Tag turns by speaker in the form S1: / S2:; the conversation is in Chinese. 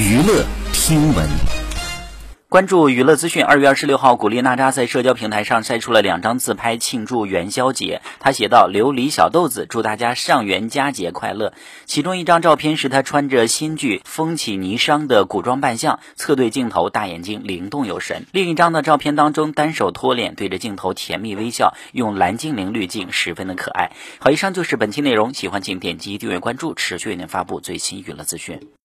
S1: 娱乐听闻。
S2: 关注娱乐资讯二月二十六号古力娜扎在社交平台上晒出了两张自拍庆祝元宵节。她写道琉璃小豆子祝大家上元佳节快乐。其中一张照片是她穿着新剧风起霓裳的古装扮相侧对镜头大眼睛灵动有神。另一张的照片当中单手托脸对着镜头甜蜜微笑用蓝精灵滤镜十分的可爱。好以上就是本期内容喜欢请点击订阅关注持续为您发布最新娱乐资讯。